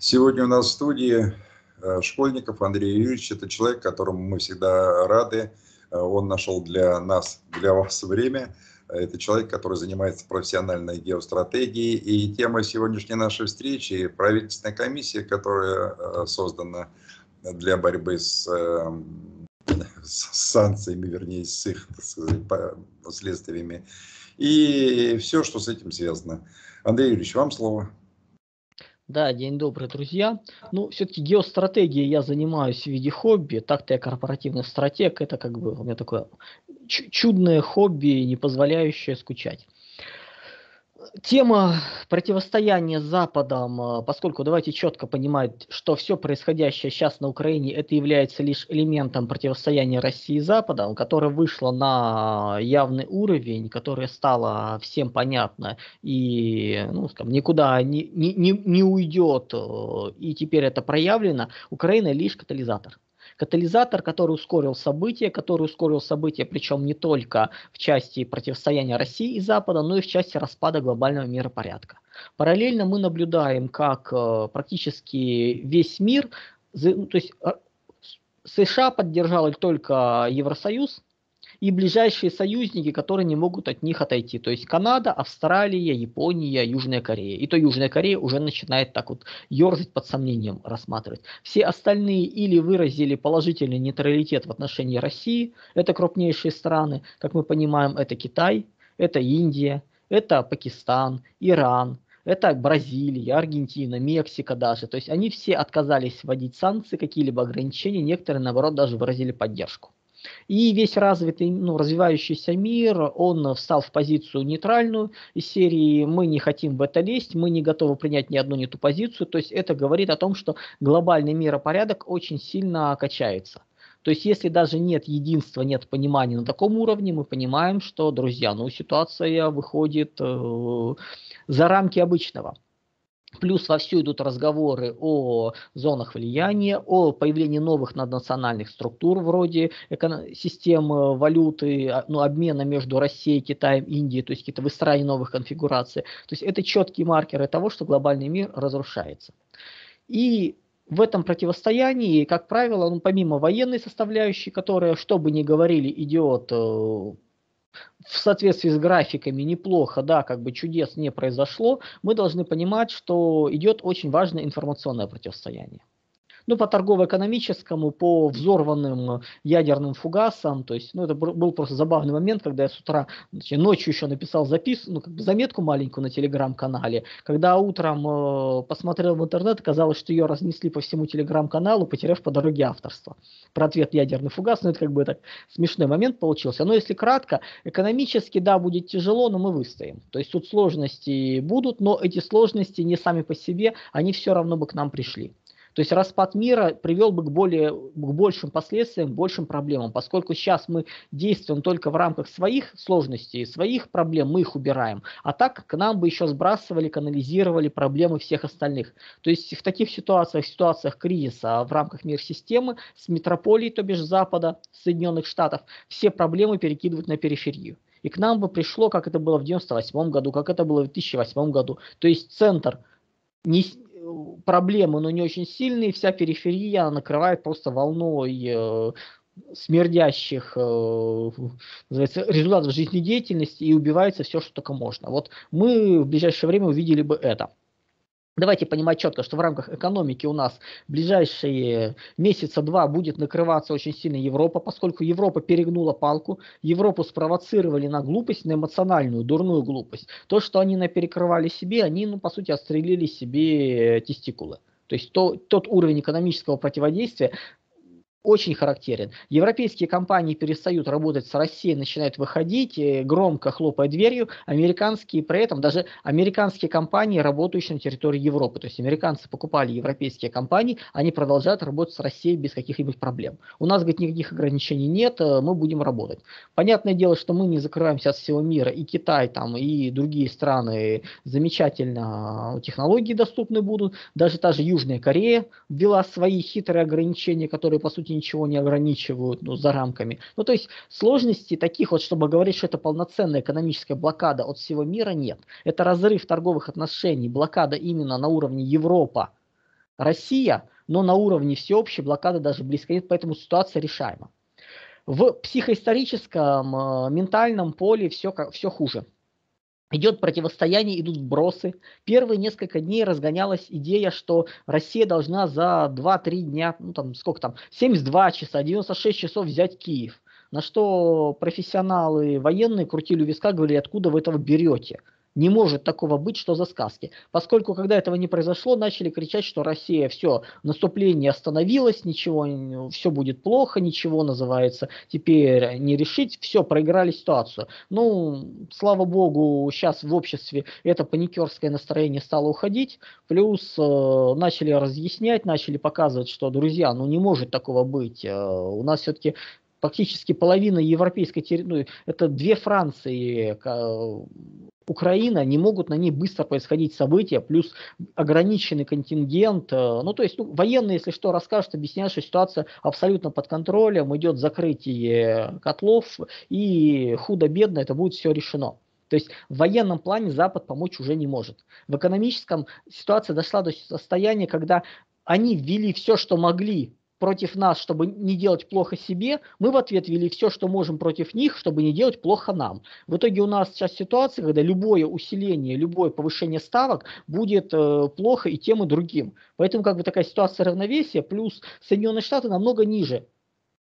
Сегодня у нас в студии э, Школьников Андрей Юрьевич. Это человек, которому мы всегда рады. Э, он нашел для нас, для вас время. Это человек, который занимается профессиональной геостратегией. И тема сегодняшней нашей встречи – правительственная комиссия, которая э, создана для борьбы с, с санкциями, вернее, с их сказать, последствиями. И все, что с этим связано. Андрей Юрьевич, вам слово. Да, день добрый, друзья. Ну, все-таки геостратегией я занимаюсь в виде хобби. Так-то я корпоративный стратег. Это как бы у меня такое чудное хобби, не позволяющее скучать. Тема противостояния с Западом, э, поскольку давайте четко понимать, что все происходящее сейчас на Украине, это является лишь элементом противостояния России и Запада, которое вышло на явный уровень, которое стало всем понятно и ну, скажем, никуда не, не, не уйдет, э, и теперь это проявлено, Украина лишь катализатор катализатор, который ускорил события, который ускорил события, причем не только в части противостояния России и Запада, но и в части распада глобального миропорядка. Параллельно мы наблюдаем, как э, практически весь мир, ну, то есть э, США поддержал только Евросоюз, и ближайшие союзники, которые не могут от них отойти. То есть Канада, Австралия, Япония, Южная Корея. И то Южная Корея уже начинает так вот ерзать под сомнением рассматривать. Все остальные или выразили положительный нейтралитет в отношении России, это крупнейшие страны, как мы понимаем, это Китай, это Индия, это Пакистан, Иран, это Бразилия, Аргентина, Мексика даже. То есть они все отказались вводить санкции, какие-либо ограничения, некоторые, наоборот, даже выразили поддержку. И весь развитый, ну, развивающийся мир, он встал в позицию нейтральную из серии «мы не хотим в это лезть, мы не готовы принять ни одну не ту позицию». То есть это говорит о том, что глобальный миропорядок очень сильно качается. То есть если даже нет единства, нет понимания на таком уровне, мы понимаем, что, друзья, ну ситуация выходит э, за рамки обычного. Плюс вовсю идут разговоры о зонах влияния, о появлении новых наднациональных структур вроде системы валюты, а, ну, обмена между Россией, Китаем, Индией, то есть какие-то выстраивание новых конфигураций. То есть это четкие маркеры того, что глобальный мир разрушается. И в этом противостоянии, как правило, ну, помимо военной составляющей, которая, что бы ни говорили, идет э, в соответствии с графиками неплохо, да, как бы чудес не произошло, мы должны понимать, что идет очень важное информационное противостояние ну, по торгово-экономическому, по взорванным ядерным фугасам. То есть, ну, это был просто забавный момент, когда я с утра, значит, ночью еще написал запис, ну, как бы заметку маленькую на телеграм-канале. Когда утром э, посмотрел в интернет, оказалось, что ее разнесли по всему телеграм-каналу, потеряв по дороге авторство. Про ответ ядерный фугас, ну, это как бы так смешной момент получился. Но если кратко, экономически, да, будет тяжело, но мы выстоим. То есть тут сложности будут, но эти сложности не сами по себе, они все равно бы к нам пришли. То есть распад мира привел бы к, более, к большим последствиям, большим проблемам, поскольку сейчас мы действуем только в рамках своих сложностей, своих проблем, мы их убираем, а так к нам бы еще сбрасывали, канализировали проблемы всех остальных. То есть в таких ситуациях, в ситуациях кризиса в рамках мир-системы, с метрополией, то бишь Запада, Соединенных Штатов, все проблемы перекидывают на периферию. И к нам бы пришло, как это было в 1998 году, как это было в 2008 году. То есть центр не, проблемы, но не очень сильные, вся периферия накрывает просто волной э, смердящих э, результатов жизнедеятельности и убивается все, что только можно. Вот мы в ближайшее время увидели бы это. Давайте понимать четко, что в рамках экономики у нас в ближайшие месяца два будет накрываться очень сильно Европа, поскольку Европа перегнула палку, Европу спровоцировали на глупость, на эмоциональную, дурную глупость. То, что они наперекрывали себе, они, ну, по сути, отстрелили себе тестикулы. То есть то, тот уровень экономического противодействия, очень характерен. Европейские компании перестают работать с Россией, начинают выходить, э, громко хлопая дверью. Американские, при этом даже американские компании, работающие на территории Европы. То есть американцы покупали европейские компании, они продолжают работать с Россией без каких-нибудь проблем. У нас, говорит, никаких ограничений нет, э, мы будем работать. Понятное дело, что мы не закрываемся от всего мира. И Китай там, и другие страны замечательно э, технологии доступны будут. Даже та же Южная Корея ввела свои хитрые ограничения, которые, по сути, сути ничего не ограничивают ну, за рамками. Ну, то есть сложностей таких вот, чтобы говорить, что это полноценная экономическая блокада от всего мира, нет. Это разрыв торговых отношений, блокада именно на уровне Европа, Россия, но на уровне всеобщей блокады даже близко нет, поэтому ситуация решаема. В психоисторическом, э, ментальном поле все, все хуже. Идет противостояние, идут вбросы. Первые несколько дней разгонялась идея, что Россия должна за 2-3 дня, ну там сколько там, 72 часа, 96 часов взять Киев. На что профессионалы военные крутили у виска, говорили, откуда вы этого берете. Не может такого быть, что за сказки. Поскольку, когда этого не произошло, начали кричать, что Россия, все, наступление остановилось, ничего, все будет плохо, ничего называется, теперь не решить, все, проиграли ситуацию. Ну, слава богу, сейчас в обществе это паникерское настроение стало уходить, плюс э, начали разъяснять, начали показывать, что, друзья, ну не может такого быть. Э, у нас все-таки практически половина европейской территории, ну, это две Франции, Украина, не могут на ней быстро происходить события, плюс ограниченный контингент. Э, ну, то есть, ну, военные, если что, расскажут, объясняют, что ситуация абсолютно под контролем, идет закрытие котлов, и худо-бедно это будет все решено. То есть в военном плане Запад помочь уже не может. В экономическом ситуация дошла до состояния, когда они ввели все, что могли против нас, чтобы не делать плохо себе, мы в ответ вели все, что можем против них, чтобы не делать плохо нам. В итоге у нас сейчас ситуация, когда любое усиление, любое повышение ставок будет э, плохо и тем, и другим. Поэтому как бы такая ситуация равновесия, плюс Соединенные Штаты намного ниже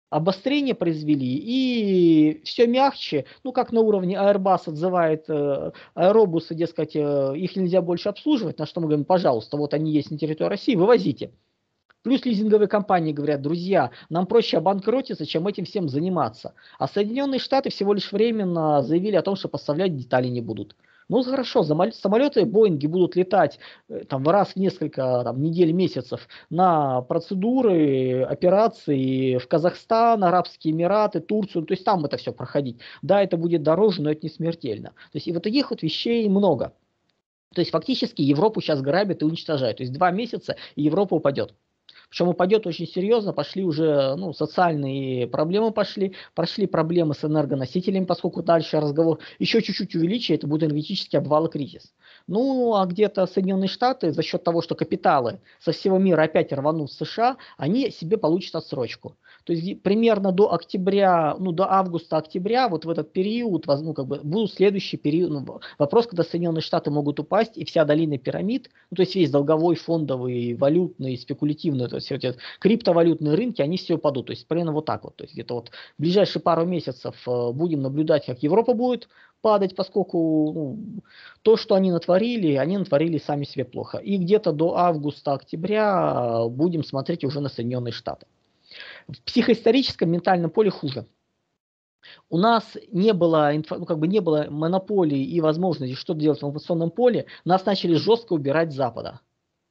обострение произвели, и все мягче, ну, как на уровне Airbus отзывает э, аэробусы, дескать, э, их нельзя больше обслуживать, на что мы говорим, пожалуйста, вот они есть на территории России, вывозите. Плюс лизинговые компании говорят, друзья, нам проще обанкротиться, чем этим всем заниматься. А Соединенные Штаты всего лишь временно заявили о том, что поставлять детали не будут. Ну хорошо, самолеты Боинги будут летать э, там раз в несколько там, недель, месяцев на процедуры, операции в Казахстан, Арабские Эмираты, Турцию, то есть там это все проходить. Да, это будет дороже, но это не смертельно. То есть и вот таких вот вещей много. То есть фактически Европу сейчас грабят и уничтожают. То есть два месяца и Европа упадет. Причем упадет очень серьезно, пошли уже ну, социальные проблемы пошли, прошли проблемы с энергоносителями, поскольку дальше разговор еще чуть-чуть увеличит, это будет энергетический обвал и кризис. Ну, а где-то Соединенные Штаты за счет того, что капиталы со всего мира опять рванут в США, они себе получат отсрочку. То есть примерно до октября, ну, до августа-октября, вот в этот период, ну, как бы, будут следующий период, ну, вопрос, когда Соединенные Штаты могут упасть, и вся долина пирамид, ну, то есть весь долговой, фондовый, валютный, спекулятивный, то есть вот эти криптовалютные рынки, они все упадут. То есть примерно вот так вот. То есть где-то вот в ближайшие пару месяцев э, будем наблюдать, как Европа будет падать, поскольку ну, то, что они натворили, они натворили сами себе плохо. И где-то до августа-октября э, будем смотреть уже на Соединенные Штаты. В психоисторическом ментальном поле хуже. У нас не было, ну, как бы не было монополии и возможности что делать в информационном поле, нас начали жестко убирать с Запада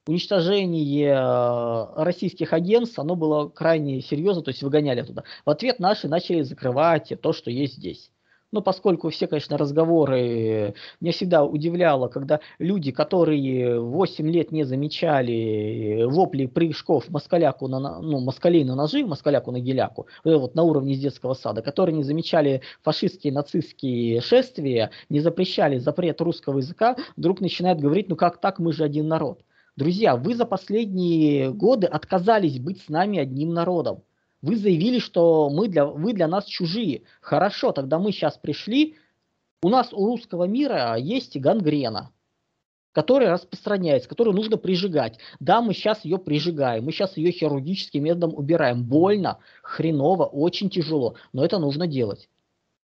уничтожение э, российских агентств, оно было крайне серьезно, то есть выгоняли туда. В ответ наши начали закрывать то, что есть здесь. Ну, поскольку все, конечно, разговоры, меня всегда удивляло, когда люди, которые 8 лет не замечали вопли прыжков москаляку на, ну, москалей на ножи, москаляку на геляку, вот на уровне из детского сада, которые не замечали фашистские, нацистские шествия, не запрещали запрет русского языка, вдруг начинают говорить, ну как так, мы же один народ. Друзья, вы за последние годы отказались быть с нами одним народом. Вы заявили, что мы для, вы для нас чужие. Хорошо, тогда мы сейчас пришли. У нас у русского мира есть гангрена, которая распространяется, которую нужно прижигать. Да, мы сейчас ее прижигаем, мы сейчас ее хирургическим методом убираем. Больно, хреново, очень тяжело, но это нужно делать.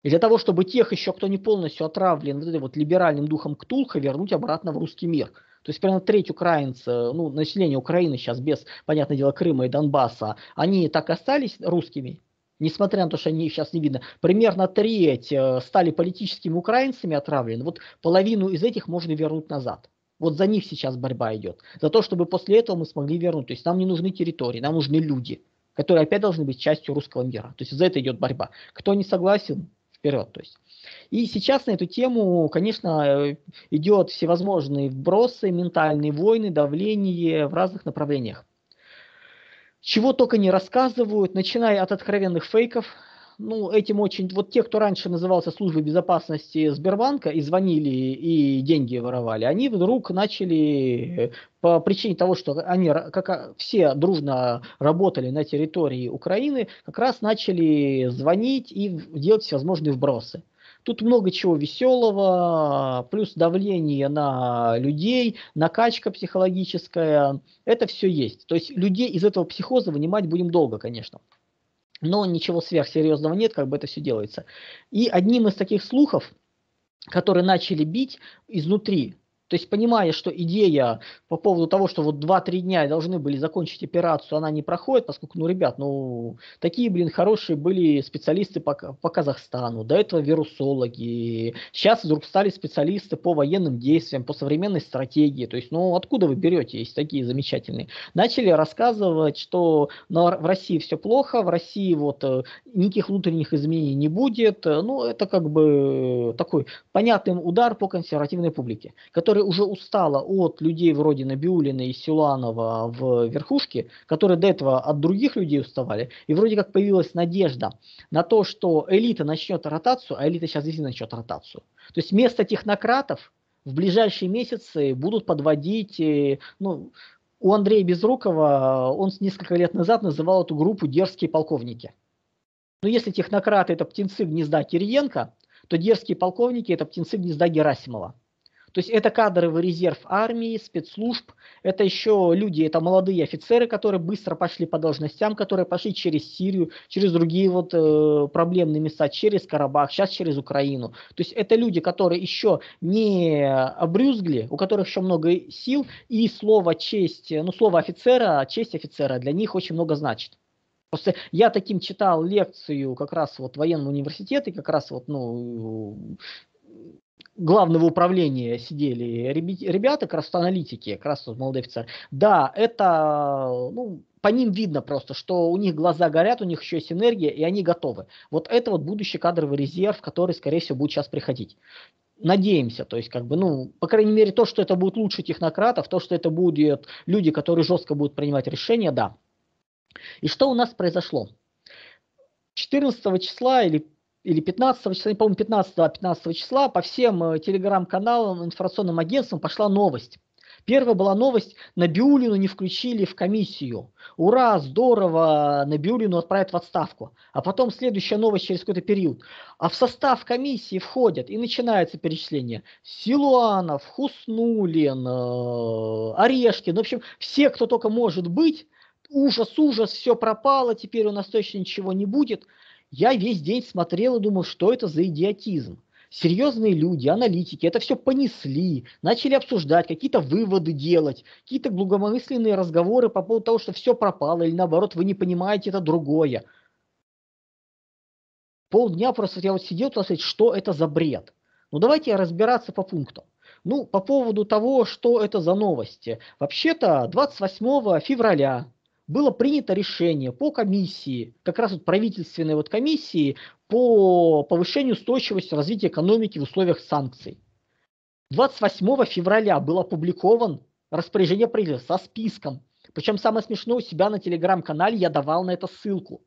И для того, чтобы тех еще, кто не полностью отравлен вот этим вот либеральным духом Ктулха, вернуть обратно в русский мир – то есть примерно треть украинцев, ну, население Украины сейчас без, понятное дело, Крыма и Донбасса, они так остались русскими, несмотря на то, что они сейчас не видно. Примерно треть э, стали политическими украинцами отравлены. Вот половину из этих можно вернуть назад. Вот за них сейчас борьба идет. За то, чтобы после этого мы смогли вернуть. То есть нам не нужны территории, нам нужны люди, которые опять должны быть частью русского мира. То есть за это идет борьба. Кто не согласен, вперед. То есть. И сейчас на эту тему, конечно, э, идет всевозможные вбросы, ментальные войны, давление в разных направлениях. Чего только не рассказывают, начиная от откровенных фейков, ну, этим очень... Вот те, кто раньше назывался службой безопасности Сбербанка и звонили и деньги воровали, они вдруг начали по причине того, что они как все дружно работали на территории Украины, как раз начали звонить и делать всевозможные вбросы. Тут много чего веселого, плюс давление на людей, накачка психологическая. Это все есть. То есть людей из этого психоза вынимать будем долго, конечно. Но ничего сверхсерьезного нет, как бы это все делается. И одним из таких слухов, которые начали бить изнутри, то есть, понимая, что идея по поводу того, что вот 2-3 дня должны были закончить операцию, она не проходит, поскольку, ну, ребят, ну, такие, блин, хорошие были специалисты по, по Казахстану, до этого вирусологи, сейчас вдруг стали специалисты по военным действиям, по современной стратегии, то есть, ну, откуда вы берете, есть такие замечательные. Начали рассказывать, что на, в России все плохо, в России вот э, никаких внутренних изменений не будет, ну, это как бы такой понятный удар по консервативной публике, который которая уже устала от людей вроде Набиулина и Силанова в верхушке, которые до этого от других людей уставали, и вроде как появилась надежда на то, что элита начнет ротацию, а элита сейчас действительно начнет ротацию. То есть вместо технократов в ближайшие месяцы будут подводить, э, ну, у Андрея Безрукова, он несколько лет назад называл эту группу «дерзкие полковники». Но если технократы – это птенцы гнезда Кириенко, то дерзкие полковники – это птенцы гнезда Герасимова. То есть это кадровый резерв армии, спецслужб, это еще люди, это молодые офицеры, которые быстро пошли по должностям, которые пошли через Сирию, через другие вот э, проблемные места, через Карабах, сейчас через Украину. То есть это люди, которые еще не обрюзгли, у которых еще много сил, и слово честь, ну слово офицера, честь офицера для них очень много значит. Просто я таким читал лекцию как раз вот военного университета, как раз вот, ну, главного управления сидели ребята, как раз аналитики, как раз молодые офицеры. Да, это, ну, по ним видно просто, что у них глаза горят, у них еще есть энергия, и они готовы. Вот это вот будущий кадровый резерв, который, скорее всего, будет сейчас приходить. Надеемся, то есть, как бы, ну, по крайней мере, то, что это будет лучше технократов, то, что это будут люди, которые жестко будут принимать решения, да. И что у нас произошло? 14 числа или или 15 числа, не помню, 15, 15 числа по всем э, телеграм-каналам, информационным агентствам пошла новость. Первая была новость, Набиулину не включили в комиссию. Ура, здорово, Набиулину отправят в отставку. А потом следующая новость через какой-то период. А в состав комиссии входят, и начинается перечисление, Силуанов, Хуснулин, э, Орешкин, в общем, все, кто только может быть, ужас, ужас, все пропало, теперь у нас точно ничего не будет. Я весь день смотрел и думал, что это за идиотизм. Серьезные люди, аналитики, это все понесли, начали обсуждать, какие-то выводы делать, какие-то глубокомысленные разговоры по поводу того, что все пропало, или наоборот, вы не понимаете, это другое. Полдня просто я вот сидел, сказать, что это за бред. Ну давайте разбираться по пунктам. Ну, по поводу того, что это за новости. Вообще-то 28 февраля было принято решение по комиссии, как раз вот правительственной вот комиссии по повышению устойчивости развития экономики в условиях санкций. 28 февраля был опубликован распоряжение правительства со списком. Причем самое смешное, у себя на телеграм-канале я давал на это ссылку.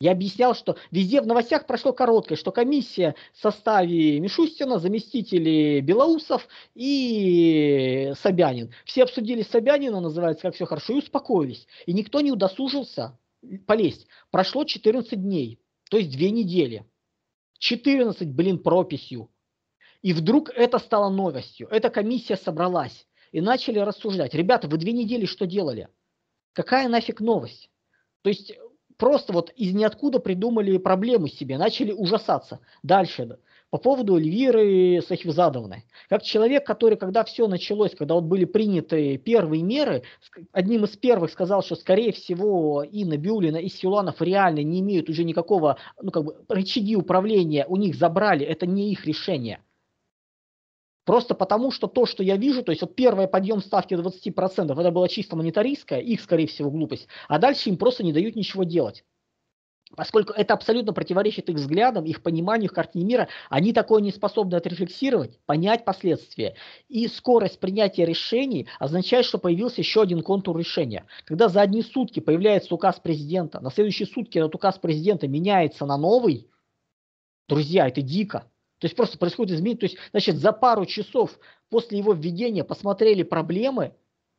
Я объяснял, что везде в новостях прошло короткое, что комиссия в составе Мишустина, заместители Белоусов и Собянин. Все обсудили Собянина, называется, как все хорошо, и успокоились. И никто не удосужился полезть. Прошло 14 дней, то есть две недели. 14, блин, прописью. И вдруг это стало новостью. Эта комиссия собралась и начали рассуждать. Ребята, вы две недели что делали? Какая нафиг новость? То есть просто вот из ниоткуда придумали проблемы себе, начали ужасаться. Дальше, по поводу Эльвиры Сахивзадовны. Как человек, который, когда все началось, когда вот были приняты первые меры, одним из первых сказал, что, скорее всего, и Набиулина, и Силанов реально не имеют уже никакого, ну, как бы, рычаги управления у них забрали, это не их решение. Просто потому, что то, что я вижу, то есть вот первый подъем ставки 20%, это была чисто монетаристская, их, скорее всего, глупость, а дальше им просто не дают ничего делать. поскольку это абсолютно противоречит их взглядам, их пониманию, их картине мира, они такое не способны отрефлексировать, понять последствия. И скорость принятия решений означает, что появился еще один контур решения. Когда за одни сутки появляется указ президента, на следующие сутки этот указ президента меняется на новый, друзья, это дико. То есть просто происходит изменение. То есть, значит, за пару часов после его введения посмотрели проблемы,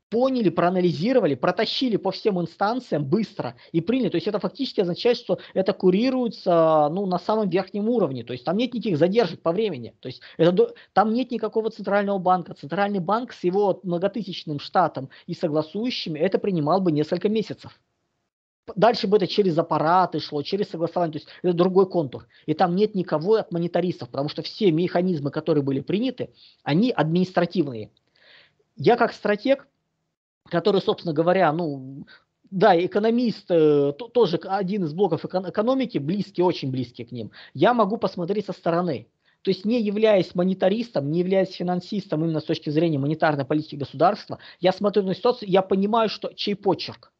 поняли, проанализировали, протащили по всем инстанциям быстро и приняли. То есть это фактически означает, что это курируется ну, на самом верхнем уровне. То есть там нет никаких задержек по времени. То есть это, там нет никакого центрального банка. Центральный банк с его многотысячным штатом и согласующими это принимал бы несколько месяцев. Дальше бы это через аппараты шло, через согласование, то есть это другой контур. И там нет никого от монитористов, потому что все механизмы, которые были приняты, они административные. Я как стратег который, собственно говоря, ну, да, экономист, э, тоже один из блоков экономики, близкий, очень близкий к ним, я могу посмотреть со стороны. То есть не являясь монитористом, не являясь финансистом именно с точки зрения монетарной политики государства, я смотрю на ситуацию, я понимаю, что чей почерк.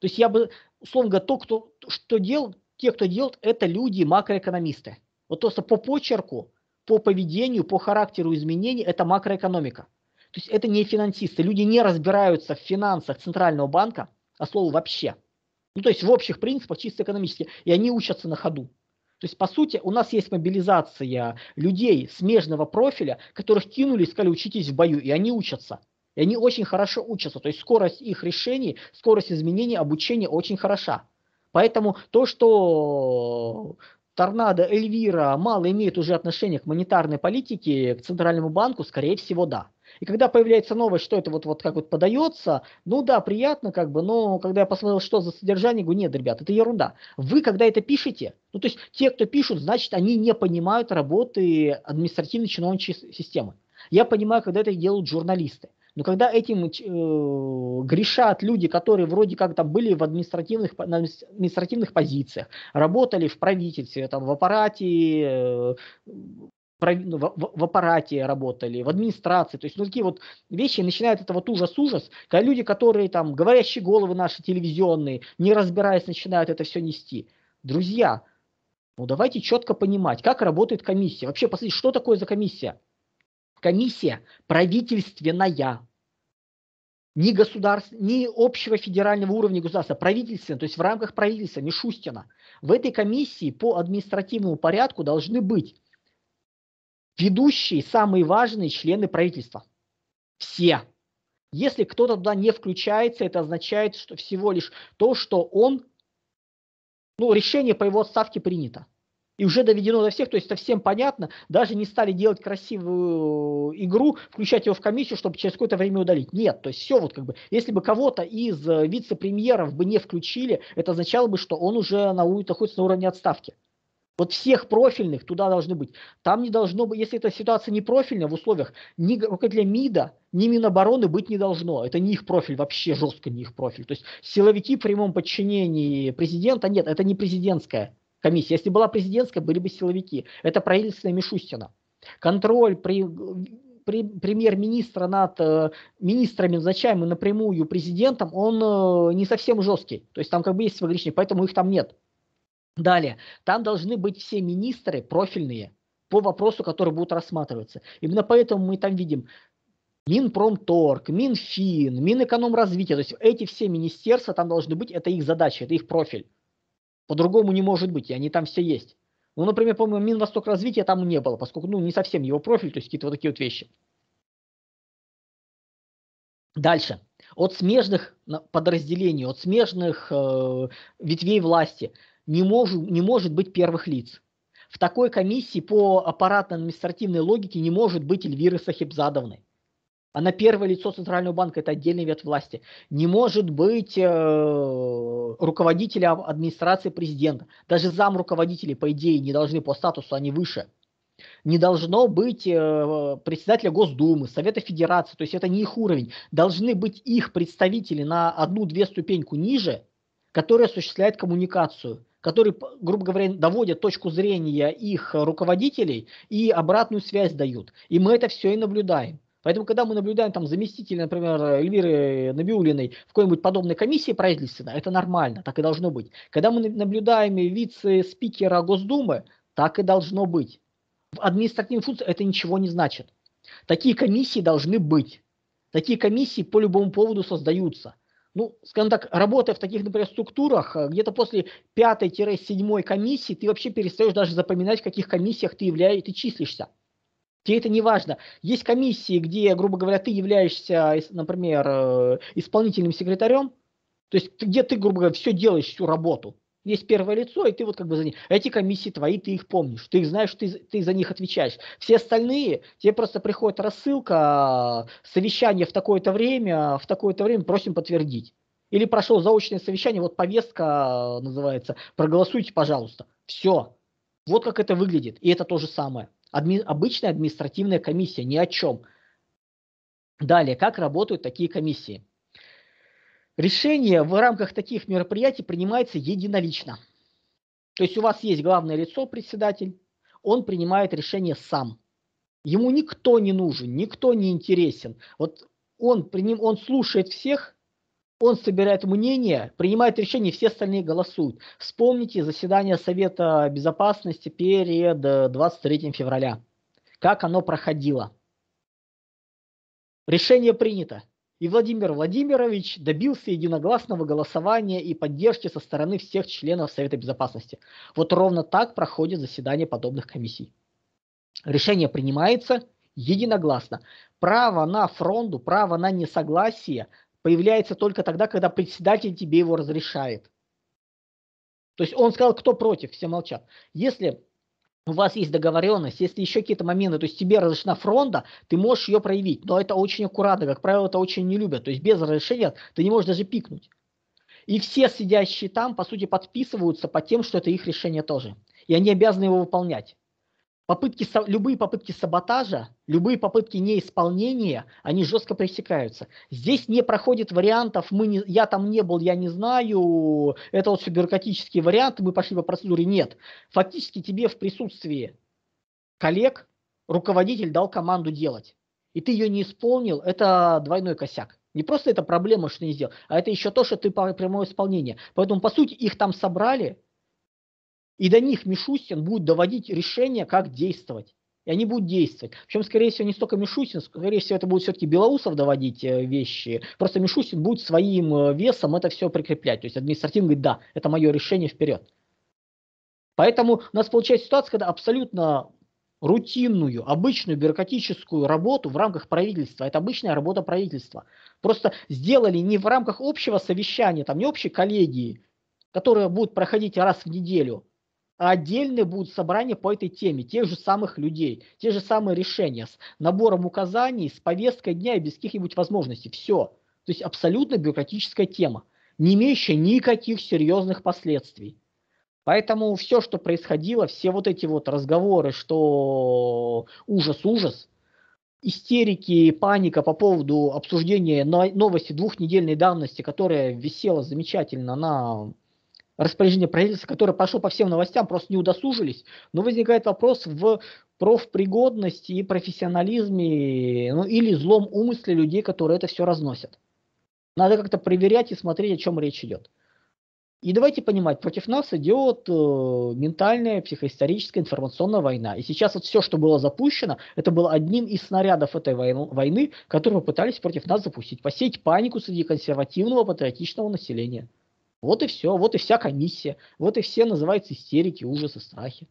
То есть я бы, условно говоря, то, кто, что делал, те, кто делает, это люди, макроэкономисты. Вот просто по почерку, по поведению, по характеру изменений, это макроэкономика. То есть это не финансисты. Люди не разбираются в финансах Центрального банка, а слово вообще. Ну, то есть в общих принципах чисто экономически. И они учатся на ходу. То есть, по сути, у нас есть мобилизация людей смежного профиля, которых кинули и сказали, учитесь в бою, и они учатся. И они очень хорошо учатся. То есть скорость их решений, скорость изменений, обучения очень хороша. Поэтому то, что Торнадо, Эльвира мало имеет уже отношение к монетарной политике, к Центральному банку, скорее всего, да. И когда появляется новость, что это вот, вот как вот подается, ну да, приятно как бы, но когда я посмотрел, что за содержание, говорю, нет, ребят, это ерунда. Вы, когда это пишете, ну то есть те, кто пишут, значит, они не понимают работы административной чиновничьей системы. Я понимаю, когда это делают журналисты. Но когда этим э, грешат люди, которые вроде как там были в административных, на административных позициях, работали в правительстве, там, в аппарате э, ну, в, в, аппарате работали, в администрации. То есть ну, такие вот вещи начинают это вот ужас-ужас, когда люди, которые там, говорящие головы наши телевизионные, не разбираясь, начинают это все нести. Друзья, ну давайте четко понимать, как работает комиссия. Вообще, посмотрите, что такое за комиссия? Комиссия правительственная. Не государств, не общего федерального уровня государства, правительственная, то есть в рамках правительства, Мишустина. В этой комиссии по административному порядку должны быть ведущие, самые важные члены правительства. Все. Если кто-то туда не включается, это означает, что всего лишь то, что он, ну, решение по его отставке принято. И уже доведено до всех, то есть это всем понятно, даже не стали делать красивую игру, включать его в комиссию, чтобы через какое-то время удалить. Нет, то есть все вот как бы, если бы кого-то из э, вице-премьеров бы не включили, это означало бы, что он уже на, находится на уровне отставки. Вот всех профильных туда должны быть. Там не должно быть, если эта ситуация не профильная в условиях, ни руководителя МИДа, ни Минобороны быть не должно. Это не их профиль, вообще жестко не их профиль. То есть силовики в прямом подчинении президента, нет, это не президентская комиссия. Если была президентская, были бы силовики. Это правительственная Мишустина. Контроль при, при, премьер-министра над э, министрами, назначаемым напрямую президентом, он э, не совсем жесткий. То есть там как бы есть ограничения, поэтому их там нет. Далее, там должны быть все министры профильные по вопросу, который будут рассматриваться. Именно поэтому мы там видим Минпромторг, Минфин, Минэкономразвитие. То есть эти все министерства там должны быть, это их задача, это их профиль. По-другому не может быть, и они там все есть. Ну, например, по-моему, Минвосток развития там не было, поскольку ну, не совсем его профиль, то есть какие-то вот такие вот вещи. Дальше. От смежных подразделений, от смежных э, ветвей власти – не, может не может быть первых лиц. В такой комиссии по аппаратно-административной логике не может быть Эльвиры Сахибзадовны. Она первое лицо Центрального банка, это отдельный вид власти. Не может быть э, руководителя администрации президента. Даже зам руководителей, по идее, не должны по статусу, они выше. Не должно быть э, председателя Госдумы, Совета Федерации, то есть это не их уровень. Должны быть их представители на одну-две ступеньку ниже, которые осуществляют коммуникацию которые, грубо говоря, доводят точку зрения их руководителей и обратную связь дают. И мы это все и наблюдаем. Поэтому, когда мы наблюдаем там заместителя, например, Эльвиры Набиулиной в какой-нибудь подобной комиссии правительственной, это нормально, так и должно быть. Когда мы наблюдаем вице-спикера Госдумы, так и должно быть. В административной функции это ничего не значит. Такие комиссии должны быть. Такие комиссии по любому поводу создаются. Ну, скажем так, работая в таких, например, структурах, где-то после пятой-седьмой комиссии ты вообще перестаешь даже запоминать, в каких комиссиях ты являешься, ты числишься. Тебе это не важно. Есть комиссии, где, грубо говоря, ты являешься, например, э, исполнительным секретарем, то есть где ты, грубо говоря, все делаешь, всю работу. Есть первое лицо, и ты вот как бы за них. Эти комиссии твои, ты их помнишь, ты их знаешь, ты, ты за них отвечаешь. Все остальные, тебе просто приходит рассылка, совещание в такое-то время, в такое-то время просим подтвердить. Или прошел заочное совещание, вот повестка называется, проголосуйте, пожалуйста. Все. Вот как это выглядит. И это то же самое. Адми... Обычная административная комиссия, ни о чем. Далее, как работают такие комиссии? Решение в рамках таких мероприятий принимается единолично. То есть у вас есть главное лицо, председатель, он принимает решение сам. Ему никто не нужен, никто не интересен. Вот он, приним, он слушает всех, он собирает мнение, принимает решение, все остальные голосуют. Вспомните заседание Совета Безопасности перед 23 февраля. Как оно проходило. Решение принято. И Владимир Владимирович добился единогласного голосования и поддержки со стороны всех членов Совета Безопасности. Вот ровно так проходит заседание подобных комиссий. Решение принимается единогласно. Право на фронту, право на несогласие появляется только тогда, когда председатель тебе его разрешает. То есть он сказал, кто против, все молчат. Если у вас есть договоренность, если еще какие-то моменты, то есть тебе разрешена фронта, ты можешь ее проявить, но это очень аккуратно, как правило, это очень не любят, то есть без разрешения ты не можешь даже пикнуть. И все сидящие там, по сути, подписываются по тем, что это их решение тоже. И они обязаны его выполнять попытки, любые попытки саботажа, любые попытки неисполнения, они жестко пресекаются. Здесь не проходит вариантов, мы не, я там не был, я не знаю, это вот все бюрократические варианты, мы пошли по процедуре. Нет. Фактически тебе в присутствии коллег руководитель дал команду делать. И ты ее не исполнил, это двойной косяк. Не просто это проблема, что не сделал, а это еще то, что ты прямое исполнение. Поэтому, по сути, их там собрали, и до них Мишустин будет доводить решение, как действовать. И они будут действовать. Причем, скорее всего, не столько Мишустин, скорее всего, это будет все-таки Белоусов доводить э, вещи. Просто Мишустин будет своим э, весом это все прикреплять. То есть административно говорит, да, это мое решение вперед. Поэтому у нас получается ситуация, когда абсолютно рутинную, обычную бюрократическую работу в рамках правительства. Это обычная работа правительства. Просто сделали не в рамках общего совещания, там не общей коллегии, которая будет проходить раз в неделю, отдельные будут собрания по этой теме, тех же самых людей, те же самые решения с набором указаний, с повесткой дня и без каких-нибудь возможностей. Все. То есть абсолютно бюрократическая тема, не имеющая никаких серьезных последствий. Поэтому все, что происходило, все вот эти вот разговоры, что ужас-ужас, истерики, паника по поводу обсуждения новости двухнедельной давности, которая висела замечательно на распоряжение правительства, которое пошло по всем новостям, просто не удосужились. Но возникает вопрос в профпригодности и профессионализме, ну или злом умысле людей, которые это все разносят. Надо как-то проверять и смотреть, о чем речь идет. И давайте понимать, против нас идет э, ментальная, психоисторическая, информационная война. И сейчас вот все, что было запущено, это было одним из снарядов этой войны, войны которую пытались против нас запустить. Посеять панику среди консервативного, патриотичного населения. Вот и все, вот и вся комиссия, вот и все называются истерики, ужасы, страхи.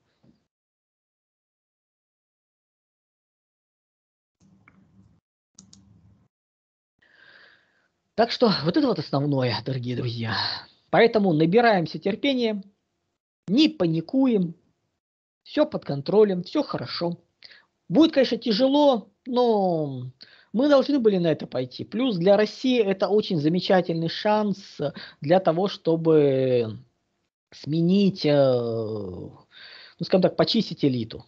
Так что вот это вот основное, дорогие друзья. Поэтому набираемся терпения, не паникуем, все под контролем, все хорошо. Будет, конечно, тяжело, но мы должны были на это пойти. Плюс для России это очень замечательный шанс для того, чтобы сменить, э, ну скажем так, почистить элиту.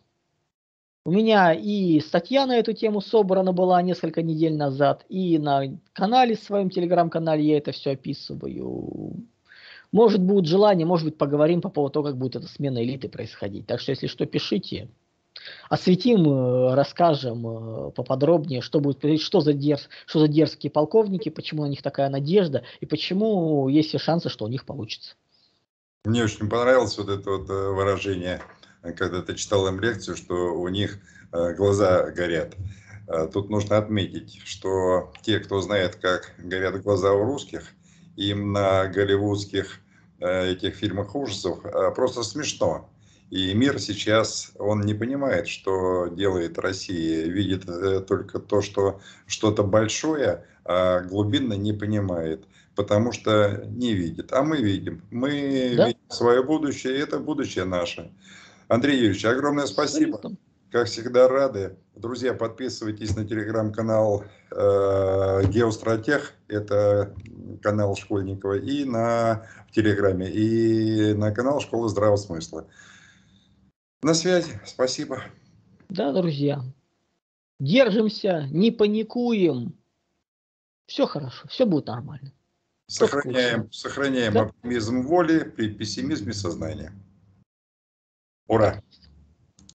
У меня и статья на эту тему собрана была несколько недель назад, и на канале, своем телеграм-канале я это все описываю. Может будет желание, может быть поговорим по поводу того, как будет эта смена элиты происходить. Так что если что, пишите. Осветим, э, расскажем э, поподробнее, что будет, что за, дерз, что за дерзкие полковники, почему на них такая надежда и почему есть все шансы, что у них получится. Мне очень понравилось вот это вот э, выражение, когда ты читал им лекцию, что у них глаза горят. Тут нужно отметить, что те, кто знает, как горят глаза у русских, им на голливудских этих фильмах ужасов просто смешно. И мир сейчас, он не понимает, что делает Россия, видит э, только то, что что-то большое, а глубинно не понимает, потому что не видит. А мы видим. Мы да? видим свое будущее, и это будущее наше. Андрей Юрьевич, огромное спасибо. Как всегда, рады. Друзья, подписывайтесь на телеграм-канал э, Геостратег, это канал Школьникова, и на в Телеграме, и на канал Школы Здравого Смысла. На связи. Спасибо. Да, друзья. Держимся, не паникуем. Все хорошо, все будет нормально. Сохраняем, сохраняем да? оптимизм воли при пессимизме сознания. Ура!